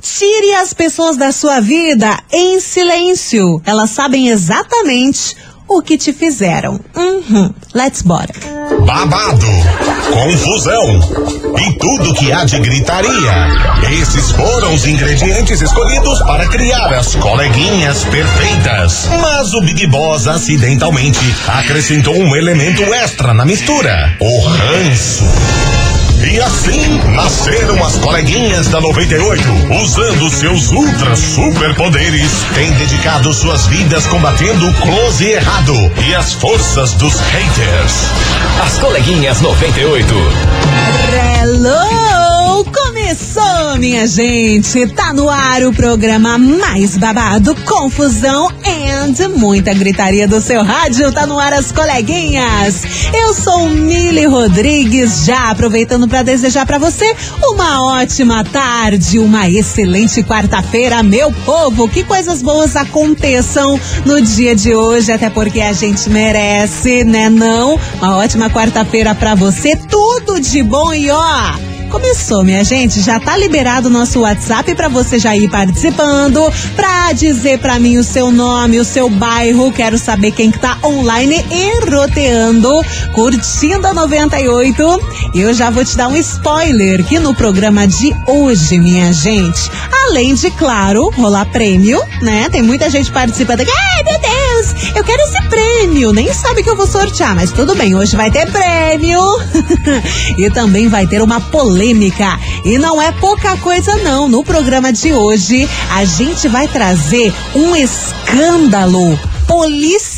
Tire as pessoas da sua vida em silêncio. Elas sabem exatamente o que te fizeram. Uhum. Let's bora. Babado, confusão e tudo que há de gritaria. Esses foram os ingredientes escolhidos para criar as coleguinhas perfeitas. Mas o Big Boss acidentalmente acrescentou um elemento extra na mistura: o ranço. E assim nasceram as coleguinhas da 98, usando seus ultra superpoderes, têm dedicado suas vidas combatendo o close errado e as forças dos haters. As coleguinhas 98. Hello! Começou, minha gente! Tá no ar o programa mais babado, confusão muita gritaria do seu rádio. Tá no ar as coleguinhas. Eu sou Mili Rodrigues, já aproveitando para desejar para você uma ótima tarde, uma excelente quarta-feira, meu povo. Que coisas boas aconteçam no dia de hoje, até porque a gente merece, né? Não? Uma ótima quarta-feira para você, tudo de bom e ó. Começou, minha gente, já tá liberado o nosso WhatsApp para você já ir participando, pra dizer para mim o seu nome, o seu bairro, quero saber quem que tá online e roteando, curtindo a 98. Eu já vou te dar um spoiler que no programa de hoje, minha gente, além de, claro, rolar prêmio, né? Tem muita gente participando aqui. Ai, meu Deus, eu quero esse prêmio. Nem sabe que eu vou sortear, mas tudo bem, hoje vai ter prêmio. e também vai ter uma polêmica. E não é pouca coisa, não. No programa de hoje, a gente vai trazer um escândalo policial.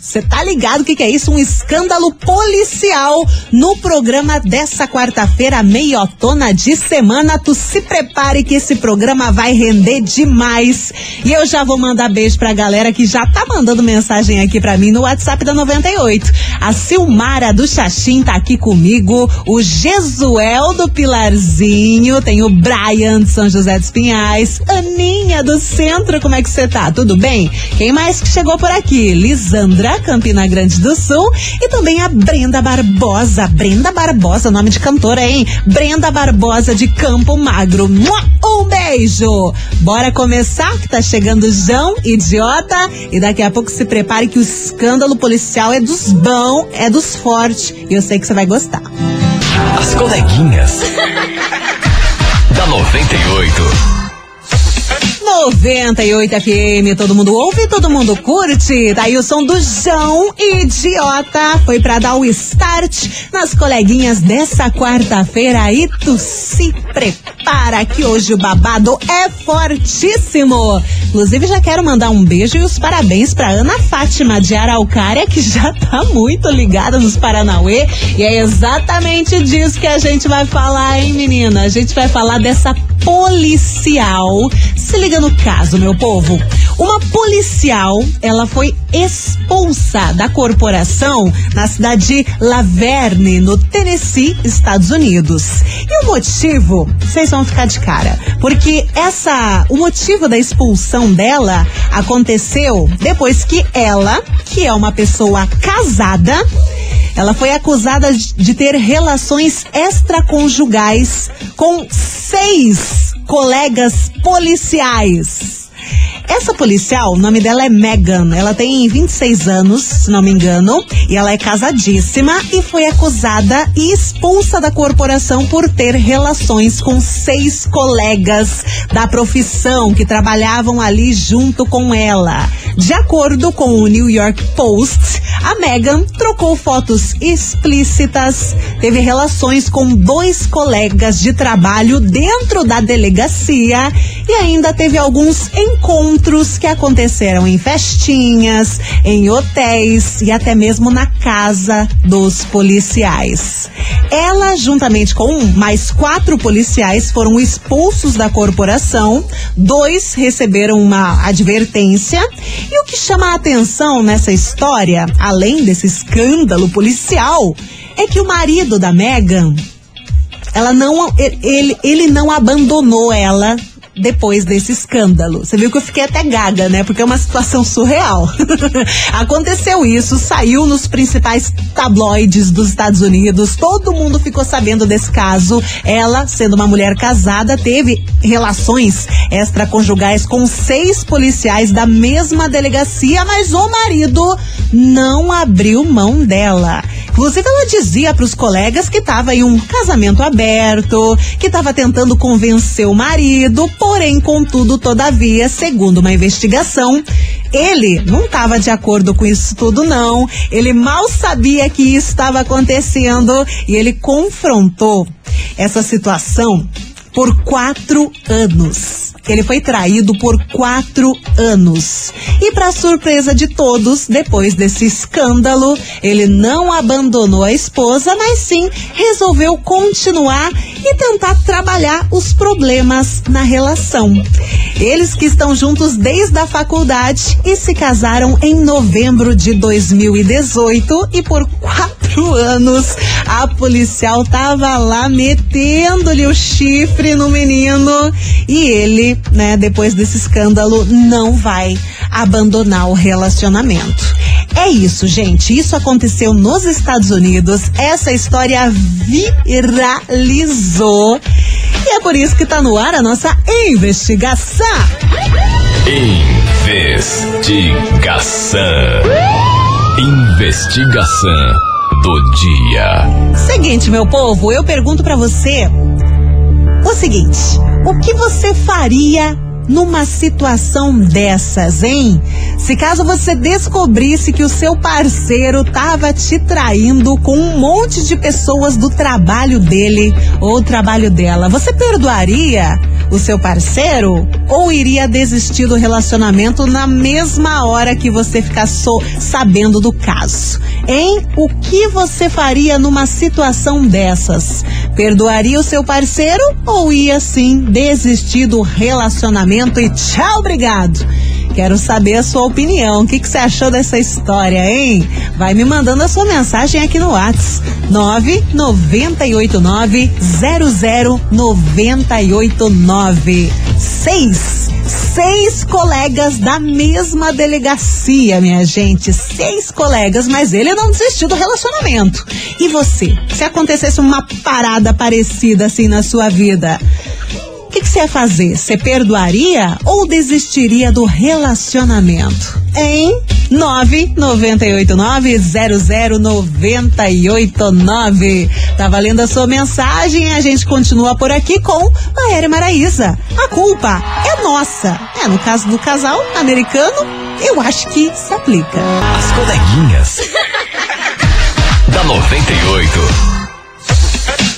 Você tá ligado o que, que é isso? Um escândalo policial no programa dessa quarta-feira, meiotona de semana. Tu se prepare que esse programa vai render demais. E eu já vou mandar beijo pra galera que já tá mandando mensagem aqui pra mim no WhatsApp da 98. A Silmara do Xaxim tá aqui comigo, o Jesuel do Pilarzinho, tem o Brian de São José dos Pinhais, Aninha do Centro, como é que você tá? Tudo bem? Quem mais que chegou por aqui? Lisandra, Campina Grande do Sul, e também a Brenda Barbosa. Brenda Barbosa, nome de cantora, hein? Brenda Barbosa de Campo Magro. Um beijo! Bora começar, que tá chegando João, idiota, e daqui a pouco se prepare que o escândalo policial é dos bons, é dos fortes, e eu sei que você vai gostar. As coleguinhas. da 98. 98 FM, todo mundo ouve, todo mundo curte. Daí o som do João Idiota foi pra dar o start nas coleguinhas dessa quarta-feira. E tu se prepara que hoje o babado é fortíssimo. Inclusive, já quero mandar um beijo e os parabéns pra Ana Fátima de Araucária, que já tá muito ligada nos Paranauê. E é exatamente disso que a gente vai falar, hein, menina? A gente vai falar dessa policial. Se liga no caso, meu povo. Uma policial, ela foi expulsa da corporação na cidade de Laverne, no Tennessee, Estados Unidos. E o motivo, vocês vão ficar de cara, porque essa, o motivo da expulsão dela aconteceu depois que ela, que é uma pessoa casada, ela foi acusada de ter relações extraconjugais com seis colegas policiais. Essa policial, o nome dela é Megan. Ela tem 26 anos, se não me engano, e ela é casadíssima e foi acusada e expulsa da corporação por ter relações com seis colegas da profissão que trabalhavam ali junto com ela. De acordo com o New York Post, a Megan trocou fotos explícitas, teve relações com dois colegas de trabalho dentro da delegacia e ainda teve alguns encontros que aconteceram em festinhas, em hotéis e até mesmo na casa dos policiais. Ela, juntamente com mais quatro policiais, foram expulsos da corporação, dois receberam uma advertência. E o que chama a atenção nessa história, além desse escândalo policial, é que o marido da Megan, ela não, ele, ele não abandonou ela depois desse escândalo. Você viu que eu fiquei até gaga, né? Porque é uma situação surreal. Aconteceu isso, saiu nos principais tabloides dos Estados Unidos, todo mundo ficou sabendo desse caso. Ela, sendo uma mulher casada, teve relações extraconjugais com seis policiais da mesma delegacia, mas o marido não abriu mão dela. Inclusive, ela dizia para os colegas que estava em um casamento aberto, que estava tentando convencer o marido, porém, contudo, todavia, segundo uma investigação, ele não estava de acordo com isso tudo, não. Ele mal sabia que isso estava acontecendo e ele confrontou essa situação por quatro anos. Ele foi traído por quatro anos. E, para surpresa de todos, depois desse escândalo, ele não abandonou a esposa, mas sim resolveu continuar e tentar trabalhar os problemas na relação. Eles que estão juntos desde a faculdade e se casaram em novembro de 2018 e por quatro anos a policial tava lá metendo-lhe o chifre no menino e ele, né, depois desse escândalo, não vai abandonar o relacionamento. É isso, gente. Isso aconteceu nos Estados Unidos. Essa história viralizou. E é por isso que tá no ar a nossa investigação. Investigação. Investigação do dia. Seguinte, meu povo, eu pergunto para você o seguinte: o que você faria numa situação dessas, hein? Se caso você descobrisse que o seu parceiro tava te traindo com um monte de pessoas do trabalho dele ou trabalho dela, você perdoaria o seu parceiro ou iria desistir do relacionamento na mesma hora que você ficar sabendo do caso? Hein? O que você faria numa situação dessas? Perdoaria o seu parceiro ou ia sim desistir do relacionamento e tchau, obrigado? Quero saber a sua opinião. O que, você achou dessa história, hein? Vai me mandando a sua mensagem aqui no WhatsApp. 998900989. Seis. Seis colegas da mesma delegacia, minha gente. Seis colegas, mas ele não desistiu do relacionamento. E você? Se acontecesse uma parada parecida assim na sua vida, que, que você ia fazer? Você perdoaria ou desistiria do relacionamento? Em 998900989. Tá valendo a sua mensagem e a gente continua por aqui com Maera Maraíza. A culpa é nossa. É, no caso do casal americano, eu acho que se aplica. As coleguinhas. da 98.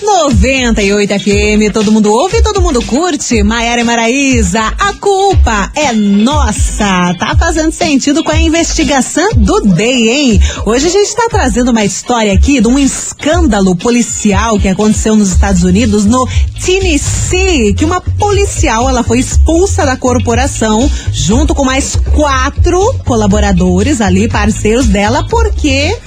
98 FM, todo mundo ouve, todo mundo curte. Maiara e Maraíza, a culpa é nossa. Tá fazendo sentido com a investigação do DEI, hein? Hoje a gente tá trazendo uma história aqui de um escândalo policial que aconteceu nos Estados Unidos, no Tennessee, que uma policial, ela foi expulsa da corporação junto com mais quatro colaboradores ali, parceiros dela, porque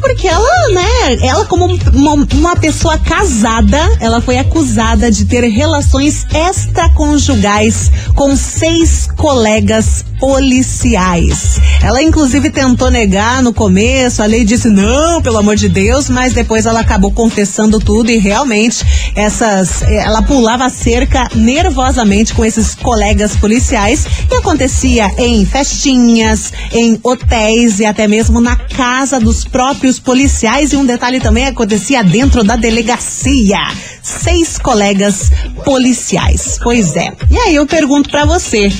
porque ela, né, ela como uma, uma pessoa casada, ela foi acusada de ter relações extraconjugais com seis colegas policiais. Ela inclusive tentou negar no começo, a lei disse não, pelo amor de Deus, mas depois ela acabou confessando tudo e realmente essas ela pulava a cerca nervosamente com esses colegas policiais e acontecia em festinhas, em hotéis e até mesmo na casa dos próprios policiais e um detalhe também acontecia dentro da delegacia. Seis colegas policiais. Pois é. E aí eu pergunto para você,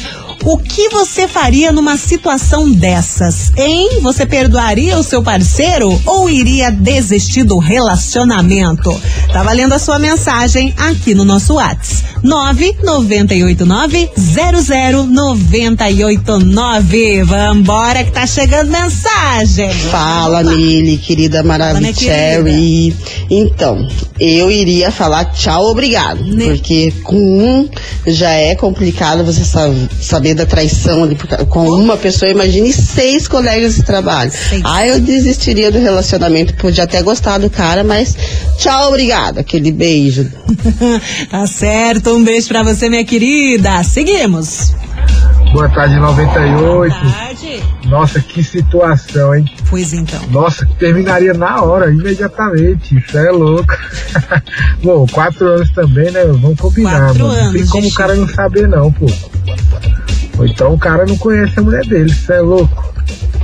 o que você faria numa situação dessas? Hein? Você perdoaria o seu parceiro ou iria desistir do relacionamento? Tá valendo a sua mensagem aqui no nosso WhatsApp. 998900989. Vambora que tá chegando mensagem. Fala, Mili, querida Maravicherry. Então, eu iria falar tchau, obrigado. Né? Porque com um já é complicado você sa- saber da traição ali com uma pessoa. Imagine seis colegas de trabalho. Seis. Ah, eu desistiria do relacionamento. Podia até gostar do cara, mas tchau, obrigado. Aquele beijo. tá certo. Certo. Um beijo pra você, minha querida. Seguimos. Boa tarde, 98. Boa tarde. Nossa, que situação, hein? Pois então. Nossa, terminaria na hora, imediatamente. Isso é louco. Bom, quatro anos também, né? Vamos combinar, Quatro mano. Não tem anos, como gente. o cara não saber, não, pô. Ou então o cara não conhece a mulher dele. Isso é louco.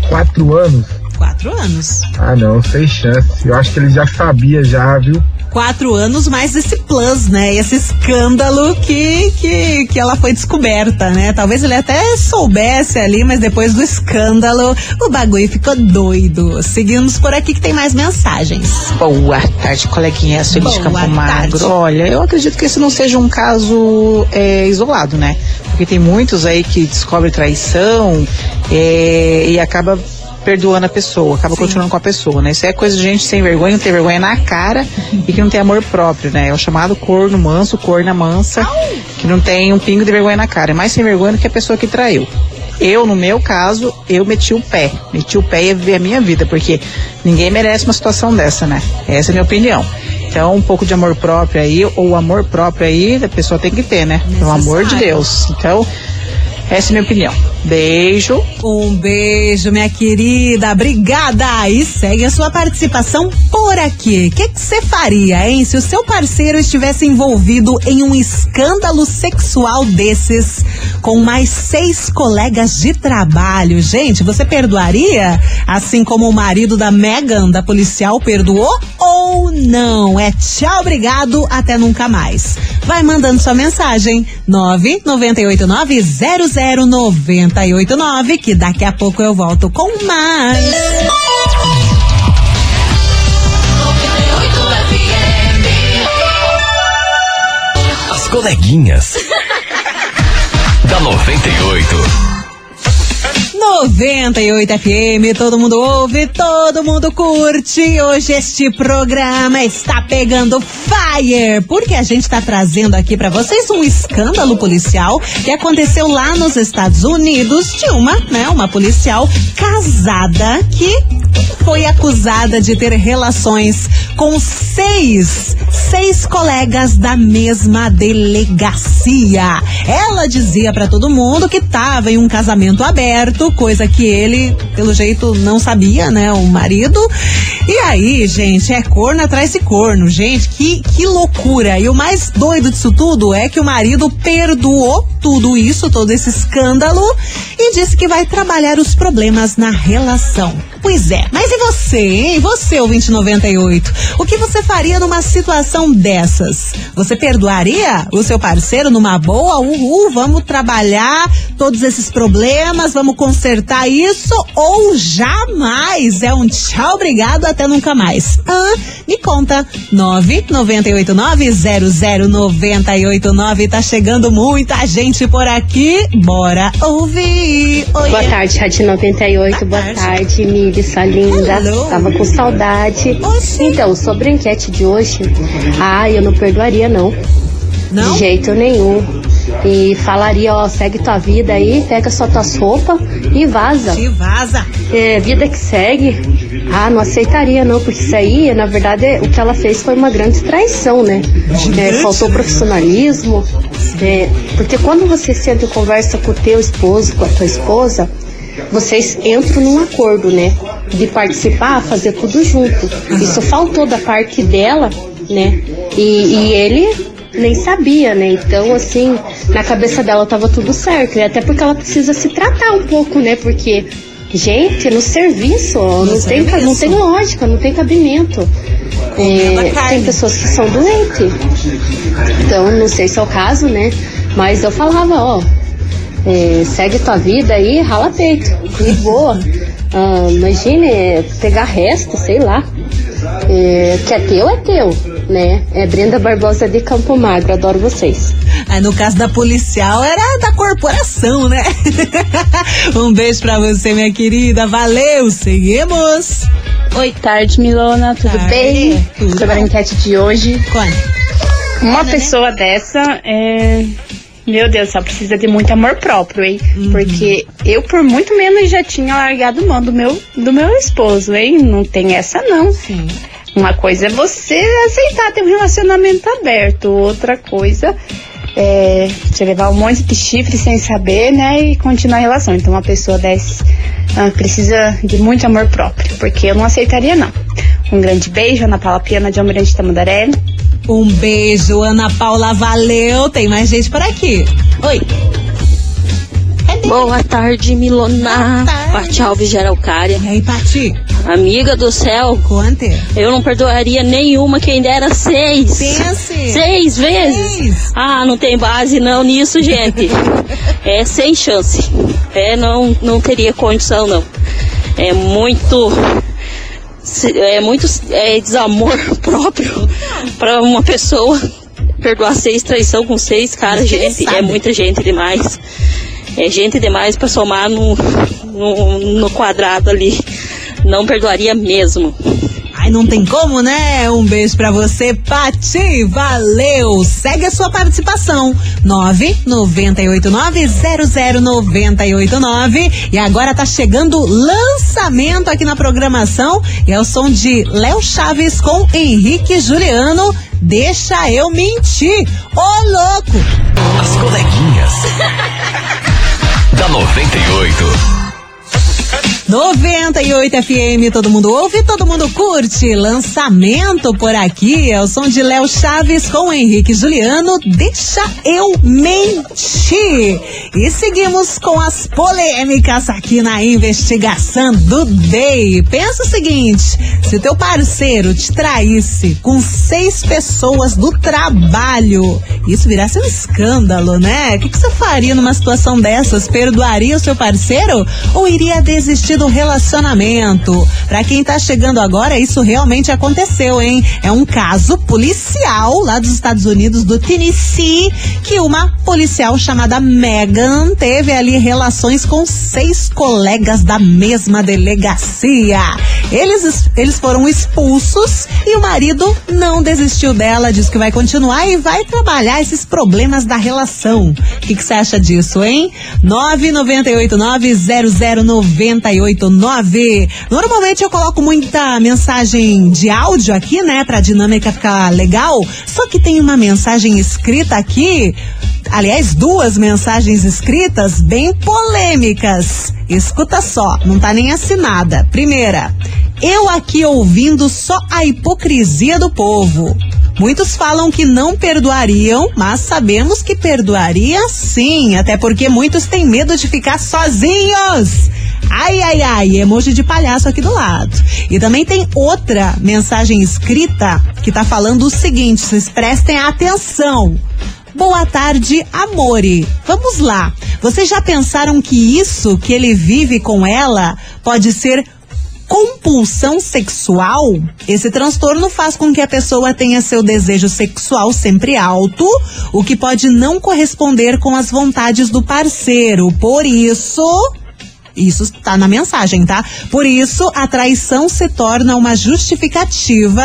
Quatro anos? Quatro anos. Ah, não, sem chance. Eu acho que ele já sabia, já, viu? Quatro anos mais esse plus, né? Esse escândalo que, que, que ela foi descoberta, né? Talvez ele até soubesse ali, mas depois do escândalo, o bagulho ficou doido. Seguimos por aqui que tem mais mensagens. Boa tarde, coleguinha Sueli de Campo Magro. tarde. Olha, eu acredito que esse não seja um caso é, isolado, né? Porque tem muitos aí que descobrem traição é, e acaba perdoando a pessoa, acaba continuando com a pessoa, né? Isso é coisa de gente sem vergonha, não ter vergonha na cara e que não tem amor próprio, né? É o chamado corno manso, corna mansa, que não tem um pingo de vergonha na cara. É mais sem vergonha do que a pessoa que traiu. Eu, no meu caso, eu meti o pé. Meti o pé e ia viver a minha vida, porque ninguém merece uma situação dessa, né? Essa é a minha opinião. Então, um pouco de amor próprio aí, ou amor próprio aí, a pessoa tem que ter, né? Pelo amor de. Deus. Então, essa é a minha opinião. Beijo. Um beijo, minha querida. Obrigada. E segue a sua participação por aqui. O que você faria, hein? Se o seu parceiro estivesse envolvido em um escândalo sexual desses com mais seis colegas de trabalho. Gente, você perdoaria? Assim como o marido da Megan, da policial, perdoou? Ou não? É tchau, obrigado, até nunca mais. Vai mandando sua mensagem. 998900989 que daqui a pouco eu volto com mais. Coleguinhas. da 98. 98 FM, todo mundo ouve, todo mundo curte. Hoje este programa está pegando fire, porque a gente está trazendo aqui para vocês um escândalo policial que aconteceu lá nos Estados Unidos de uma, né, uma policial casada que foi acusada de ter relações com seis, seis colegas da mesma delegacia. Ela dizia para todo mundo que estava em um casamento aberto, coisa que ele, pelo jeito, não sabia, né? O marido. E aí, gente, é corno atrás de corno. Gente, que, que loucura. E o mais doido disso tudo é que o marido perdoou tudo isso, todo esse escândalo, e disse que vai trabalhar os problemas na relação. Pois é, mas e você, hein? Você, o 2098? O que você faria numa situação dessas? Você perdoaria o seu parceiro numa boa? Uhul, vamos trabalhar todos esses problemas, vamos consertar isso? Ou jamais? É um tchau, obrigado, até nunca mais. Ah, me conta. 998900989. Tá chegando muita gente por aqui. Bora ouvir. Oi. Boa tarde, Rádio 98. Boa Boa, tarde. tarde, Miri, sua linda. Hello. Tava com saudade. Oxi. Então, sobre a enquete de hoje, ah, eu não perdoaria, não. Não? De jeito nenhum. E falaria, ó, segue tua vida aí, pega só tuas roupas e vaza. Se vaza. É, vida que segue. Ah, não aceitaria não, porque isso aí, na verdade, o que ela fez foi uma grande traição, né? É, faltou profissionalismo. é, porque quando você senta e conversa com o teu esposo, com a tua esposa, vocês entram num acordo, né? De participar, fazer tudo junto. Isso faltou da parte dela, né? E, e ele nem sabia, né? Então, assim, na cabeça dela tava tudo certo. E até porque ela precisa se tratar um pouco, né? Porque, gente, no serviço, ó, não, tem, ca- não serviço. tem lógica, não tem cabimento. É, tem pessoas que são doentes. Então, não sei se é o caso, né? Mas eu falava, ó, é, segue tua vida aí, rala peito, e boa. Ah, imagine é, pegar resto, sei lá. É, que é teu, é teu, né? É Brenda Barbosa de Campo Magro, adoro vocês. Aí no caso da policial era da corporação, né? um beijo pra você, minha querida. Valeu, seguimos. Oi, tarde, Milona, tudo Tarde, bem? tudo Sobre a enquete de hoje. Quando? Uma pessoa dessa é. Meu Deus, só precisa de muito amor próprio, hein? Porque eu, por muito menos, já tinha largado mão do meu, do meu esposo, hein? Não tem essa, não. Sim. Uma coisa é você aceitar ter um relacionamento aberto, outra coisa é, de levar um monte de chifre sem saber, né? E continuar a relação. Então, uma pessoa dessa precisa de muito amor próprio, porque eu não aceitaria, não. Um grande beijo, Ana Paula Piana de Almirante Tamandaré. Um beijo, Ana Paula, valeu. Tem mais gente por aqui. Oi. Boa tarde, Milona. Pati Alves de Araucária. E aí, Pati? Amiga do céu. Conte. Eu não perdoaria nenhuma quem dera seis. Pense. Seis vezes. Seis. Ah, não tem base não nisso, gente. é sem chance. É, não, não teria condição, não. É muito. É muito é, desamor próprio para uma pessoa perdoar seis traição com seis, cara, Mas que ele gente. É muita gente demais. É gente demais para somar no, no, no quadrado ali. Não perdoaria mesmo. Ai, não tem como, né? Um beijo pra você, Pati. Valeu. Segue a sua participação. 998900989. E agora tá chegando lançamento aqui na programação. E é o som de Léo Chaves com Henrique Juliano. Deixa eu mentir. Ô, louco! As coleguinhas. da 98. 98 FM, todo mundo ouve, todo mundo curte. Lançamento por aqui é o som de Léo Chaves com Henrique Juliano. Deixa eu mentir. E seguimos com as polêmicas aqui na investigação do Day. Pensa o seguinte: se teu parceiro te traísse com seis pessoas do trabalho, isso virasse um escândalo, né? O que, que você faria numa situação dessas? Perdoaria o seu parceiro ou iria desistir do relacionamento? Pra quem tá chegando agora, isso realmente aconteceu, hein? É um caso policial lá dos Estados Unidos, do Tennessee, que uma policial chamada Megan teve ali relações com seis colegas da mesma delegacia. Eles, eles foram expulsos e o marido não desistiu dela, diz que vai continuar e vai trabalhar esses problemas da relação. O que que você acha disso, hein? 998900989. Normalmente eu coloco muita mensagem de áudio aqui, né, pra dinâmica ficar legal, só que tem uma mensagem escrita aqui, aliás, duas mensagens escritas bem polêmicas. Escuta só, não tá nem assinada. Primeira, eu aqui ouvindo só a hipocrisia do povo. Muitos falam que não perdoariam, mas sabemos que perdoaria sim, até porque muitos têm medo de ficar sozinhos. Ai, ai, emoji de palhaço aqui do lado. E também tem outra mensagem escrita que tá falando o seguinte, vocês prestem atenção. Boa tarde, amore. Vamos lá. Vocês já pensaram que isso que ele vive com ela pode ser compulsão sexual? Esse transtorno faz com que a pessoa tenha seu desejo sexual sempre alto, o que pode não corresponder com as vontades do parceiro. Por isso, isso está na mensagem, tá? Por isso, a traição se torna uma justificativa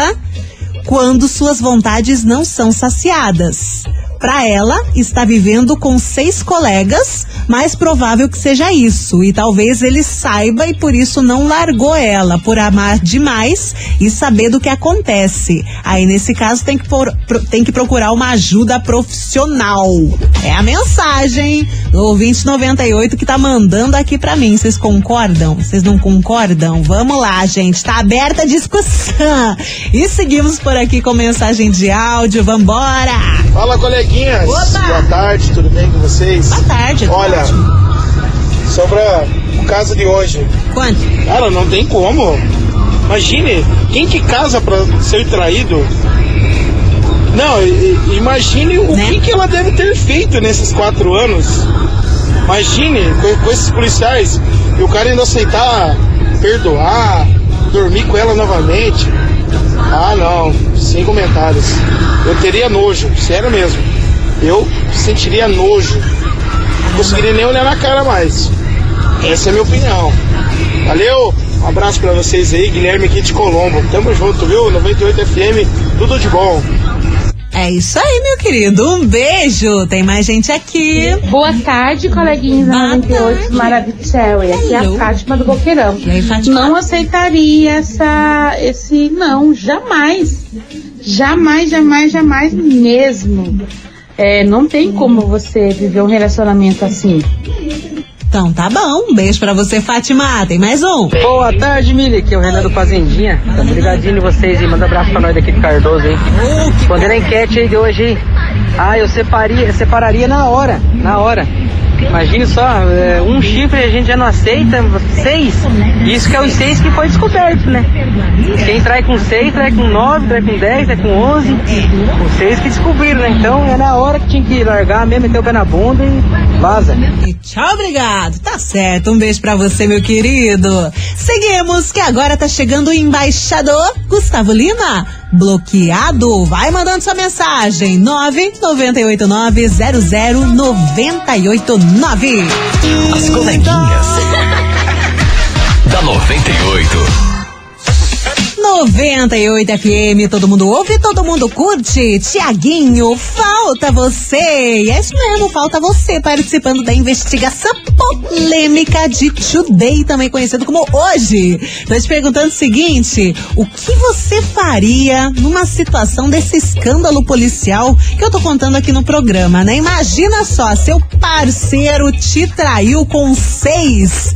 quando suas vontades não são saciadas. Para ela, está vivendo com seis colegas, mais provável que seja isso. E talvez ele saiba e por isso não largou ela, por amar demais e saber do que acontece. Aí, nesse caso, tem que, por- tem que procurar uma ajuda profissional. É a mensagem do ouvinte 98 que tá mandando aqui pra mim. Vocês concordam? Vocês não concordam? Vamos lá, gente. Tá aberta a discussão. E seguimos por aqui com mensagem de áudio. Vambora! Fala, coleguinhas. Opa! Boa tarde, tudo bem com vocês? Boa tarde. Olha, ótimo. sobre o caso de hoje. Quanto? Cara, não tem como. Imagine, quem que casa pra ser traído? Não, imagine o Né? que, que ela deve ter feito nesses quatro anos. Imagine, com, com esses policiais, e o cara ainda aceitar perdoar, dormir com ela novamente. Ah, não, sem comentários. Eu teria nojo, sério mesmo. Eu sentiria nojo. Não conseguiria nem olhar na cara mais. Essa é a minha opinião. Valeu, um abraço pra vocês aí, Guilherme aqui de Colombo. Tamo junto, viu? 98 FM, tudo de bom. É isso aí, meu querido. Um beijo. Tem mais gente aqui. Boa tarde, coleguinhas Boa 98 tarde. Maravilha. E aqui é a Fátima do Boqueirão. E aí, Fátima? Não aceitaria essa, esse não, jamais. Jamais, jamais, jamais mesmo. É, não tem como você viver um relacionamento assim. Então tá bom, um beijo pra você, Fátima. Tem mais um. Boa tarde, Mili, aqui é o Renan do Fazendinha. Tamo ligadinho em vocês e manda um abraço pra nós daqui do Cardoso, hein? Respondendo a enquete aí de hoje, hein? Ah, eu separaria, separaria na hora, na hora. Imagine só, é, um chifre a gente já não aceita, seis. Isso que é os seis que foi descoberto, né? Quem trai com seis, trai com nove, trai com dez, trai com onze. Os seis que descobriram, né? Então é na hora que tinha que largar mesmo, meter o pé na bunda e vaza. E tchau, obrigado. Tá certo. Um beijo pra você, meu querido. Seguimos, que agora tá chegando o embaixador Gustavo Lima. Bloqueado. Vai mandando sua mensagem. 998900989. As coleguinhas. da 98. 98 FM, todo mundo ouve, todo mundo curte. Tiaguinho, falta você. E é isso mesmo, falta você participando da investigação polêmica de Today, também conhecido como Hoje. Tô te perguntando o seguinte: o que você faria numa situação desse escândalo policial que eu tô contando aqui no programa, né? Imagina só, seu parceiro te traiu com seis,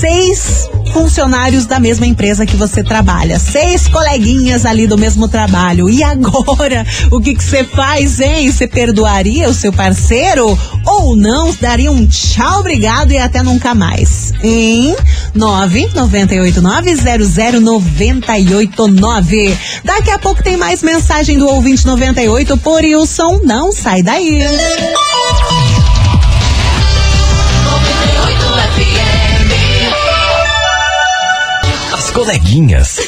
seis funcionários da mesma empresa que você trabalha, seis coleguinhas ali do mesmo trabalho. E agora, o que que você faz, hein? Você perdoaria o seu parceiro ou não? Daria um tchau, obrigado e até nunca mais. Em 998900989. Daqui a pouco tem mais mensagem do ouvinte 98 por Wilson. Não sai daí. As coleguinhas.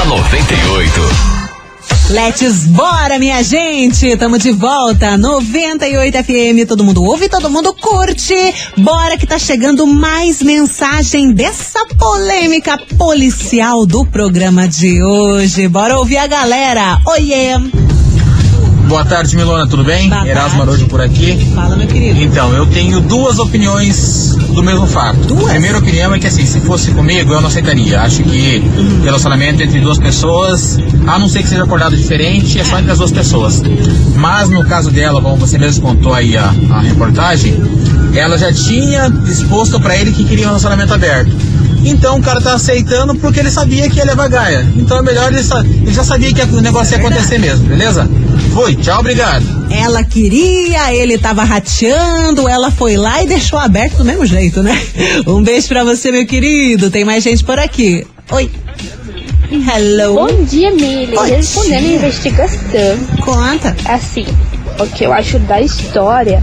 Da 98. Let's bora, minha gente! Tamo de volta, 98 FM, todo mundo ouve, todo mundo curte. Bora que tá chegando mais mensagem dessa polêmica policial do programa de hoje. Bora ouvir a galera. Oiê! Boa tarde, Milona, tudo bem? Boa Erasmo. Marojo por aqui. Fala, meu querido. Então, eu tenho duas opiniões do mesmo fato. Duas? A primeira opinião é que, assim, se fosse comigo, eu não aceitaria. Acho que relacionamento entre duas pessoas, a não ser que seja acordado diferente, é só entre as duas pessoas. Mas no caso dela, como você mesmo contou aí a, a reportagem, ela já tinha exposto pra ele que queria um relacionamento aberto. Então o cara tá aceitando porque ele sabia que ia levar gaia. Então é melhor ele, sa- ele já sabia que o negócio ia acontecer mesmo, beleza? Foi, tchau, obrigado. Ela queria, ele tava rateando, ela foi lá e deixou aberto do mesmo jeito, né? Um beijo pra você, meu querido. Tem mais gente por aqui. Oi. Hello. Bom dia, Mili. Respondendo a investigação, Conta. assim, o que eu acho da história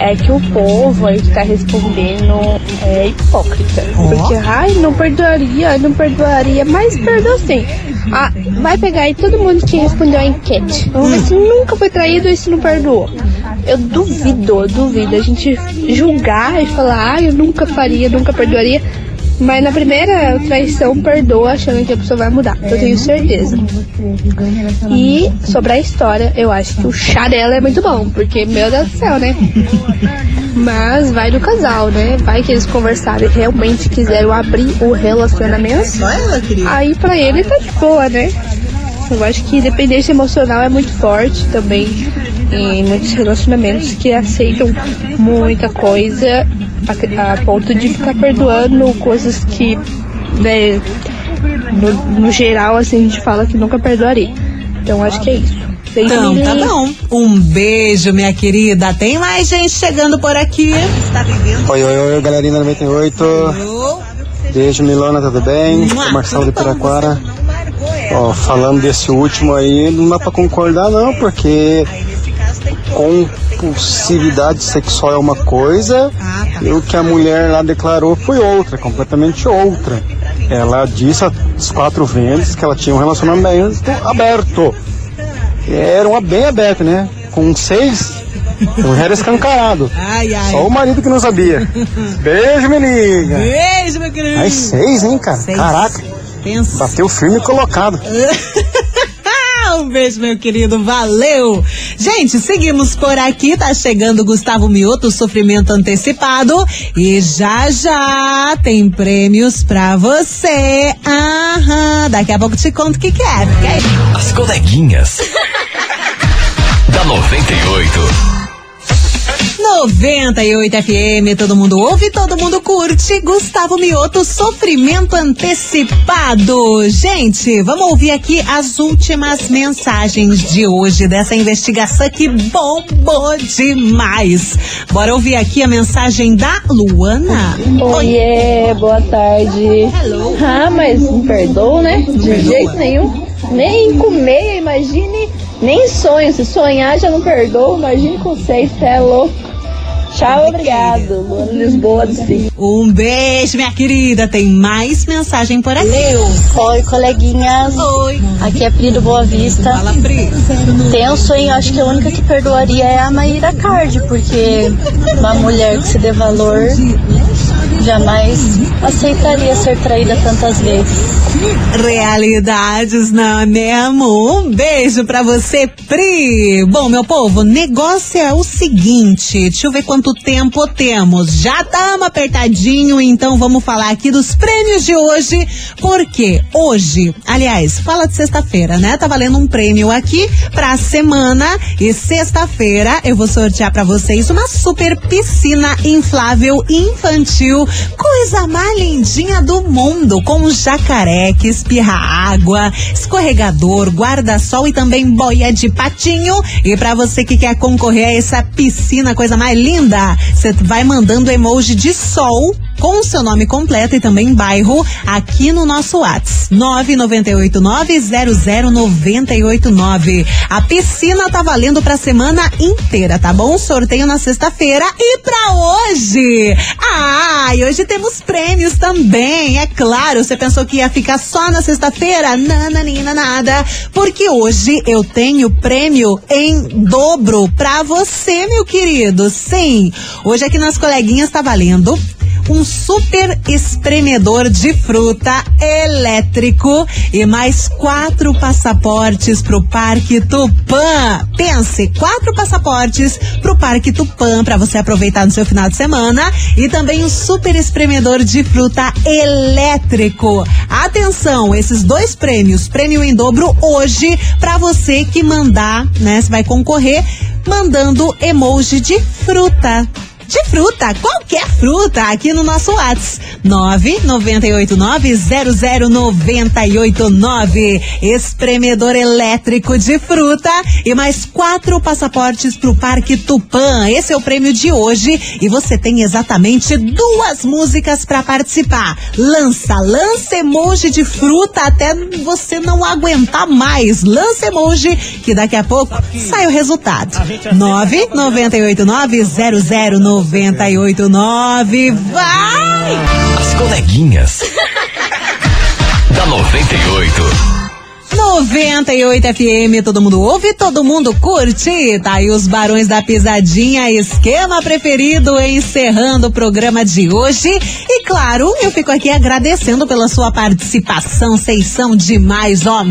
é que o povo aí que tá respondendo é hipócrita. Porque, ai, não perdoaria, não perdoaria, mas perdoa sim. Ah, vai pegar aí todo mundo que respondeu a enquete. Vamos ver se nunca foi traído e se não perdoou. Eu duvido, eu duvido. A gente julgar e falar, ah, eu nunca faria, nunca perdoaria. Mas na primeira traição perdoa achando que a pessoa vai mudar. Eu tenho certeza. E sobre a história, eu acho que o chá dela é muito bom, porque, meu Deus do céu, né? Mas vai do casal, né? Vai que eles conversaram e realmente quiseram abrir o relacionamento. Aí pra ele tá de boa, né? Eu acho que dependência emocional é muito forte também em muitos relacionamentos que aceitam muita coisa a, a ponto de ficar perdoando coisas que, né, no, no geral, assim, a gente fala que nunca perdoaria. Então acho que é isso. Beijo, Então, tá bom. Um beijo, minha querida. Tem mais gente chegando por aqui. Está vivendo. Oi, oi, oi, galerinha 98. Beijo, Milona, tudo bem? Sou Marcelo de Piraquara. Ó, falando desse último aí, não dá pra concordar não, porque compulsividade sexual é uma coisa e o que a mulher lá declarou foi outra, completamente outra. Ela disse às quatro vezes que ela tinha um relacionamento aberto. Era um bem aberto, né? Com seis, já era escancarado. Ai, ai. Só o marido que não sabia. Beijo, menina. Beijo, meu querido. Aí seis, hein, cara? Seis. Caraca. Pensa. Bateu firme e colocado. um beijo, meu querido. Valeu. Gente, seguimos por aqui. Tá chegando o Gustavo Mioto, sofrimento antecipado. E já já tem prêmios pra você. Aham. Daqui a pouco te conto o que, que é. Aí. As coleguinhas. da da 98. 98 FM, todo mundo ouve, todo mundo curte. Gustavo Mioto, sofrimento antecipado. Gente, vamos ouvir aqui as últimas mensagens de hoje dessa investigação que bombou demais. Bora ouvir aqui a mensagem da Luana. Oiê, boa tarde. Hello. Ah, mas não perdoa, né? De Perdoa. jeito nenhum. Nem comer, imagine, nem sonho. Se sonhar já não perdoa, imagine com você é louco. Tchau, obrigado. Luana Lisboa do Sim. Um beijo, minha querida. Tem mais mensagem por aqui. Oi, coleguinhas. Oi. Aqui é Pri do Boa Vista. Fala, Pri. Tem um sonho, acho que a única que perdoaria é a Maíra Card, porque uma mulher que se dê valor jamais aceitaria ser traída tantas vezes. Realidades, não é mesmo? Um beijo pra você, Pri. Bom, meu povo, negócio é o seguinte. Deixa eu ver quanto tempo temos. Já estamos apertadinho, então vamos falar aqui dos prêmios de hoje. Porque hoje, aliás, fala de sexta-feira, né? Tá valendo um prêmio aqui pra semana. E sexta-feira eu vou sortear pra vocês uma super piscina inflável infantil. Coisa mais lindinha do mundo. Com jacaré que espirra água, escorregador, guarda-sol e também boia de patinho. E pra você que quer concorrer a essa piscina, coisa mais linda, você vai mandando emoji de sol com o seu nome completo e também bairro aqui no nosso WhatsApp. 998900989. A piscina tá valendo pra semana inteira, tá bom? Sorteio na sexta-feira e pra hoje. Ah, e hoje temos prêmios também, é claro. Você pensou que ia ficar só na sexta-feira? Nananina nada. Porque hoje eu tenho prêmio em dobro pra você, meu querido. Sim. Hoje aqui nas coleguinhas tá valendo um super espremedor de fruta elétrico e mais quatro passaportes pro Parque Tupã. Pense, quatro passaportes pro Parque Tupã para você aproveitar no seu final de semana e também um super espremedor de fruta elétrico. Atenção, esses dois prêmios, prêmio em dobro hoje para você que mandar, né? Você vai concorrer mandando emoji de fruta de fruta, qualquer fruta, aqui no nosso WhatsApp. 998900989. Espremedor elétrico de fruta e mais quatro passaportes pro Parque Tupã. Esse é o prêmio de hoje e você tem exatamente duas músicas para participar. Lança, lança emoji de fruta até você não aguentar mais. Lança emoji que daqui a pouco sai o resultado. 998900989. Vai! As coleguinhas. da 98. 98 FM, todo mundo ouve, todo mundo curte. Tá aí os Barões da Pisadinha, esquema preferido, encerrando o programa de hoje. E claro, eu fico aqui agradecendo pela sua participação. Vocês são demais, ó.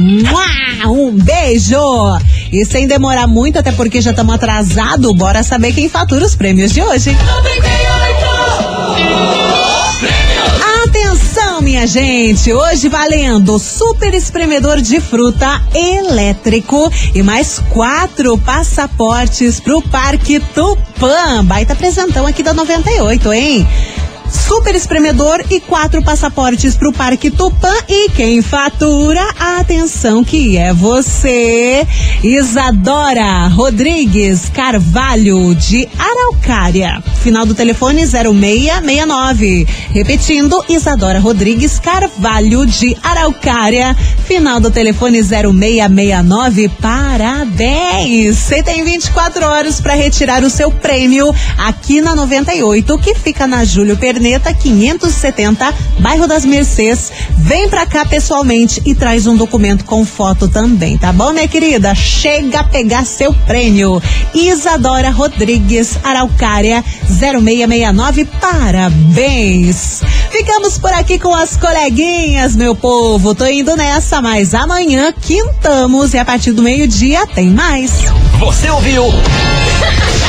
Um beijo! E sem demorar muito, até porque já estamos atrasados, bora saber quem fatura os prêmios de hoje. Atenção, minha gente! Hoje valendo super espremedor de fruta elétrico e mais quatro passaportes pro Parque Tupã. Baita apresentão aqui da 98, hein? Super espremedor e quatro passaportes pro Parque Tupã e quem fatura, atenção que é você, Isadora Rodrigues Carvalho de Araucária. Final do telefone 0669. Repetindo, Isadora Rodrigues Carvalho de Araucária. Final do telefone 0669. Parabéns! Você tem 24 horas para retirar o seu prêmio aqui na 98, que fica na Júlio Perneta 570, bairro das Mercês. Vem pra cá pessoalmente e traz um documento com foto também, tá bom, minha querida? Chega a pegar seu prêmio. Isadora Rodrigues Araucária 0669. Parabéns! Ficamos por aqui com as coleguinhas, meu povo. Tô indo nessa, mas amanhã quintamos e a partir do meio-dia tem mais. Você ouviu?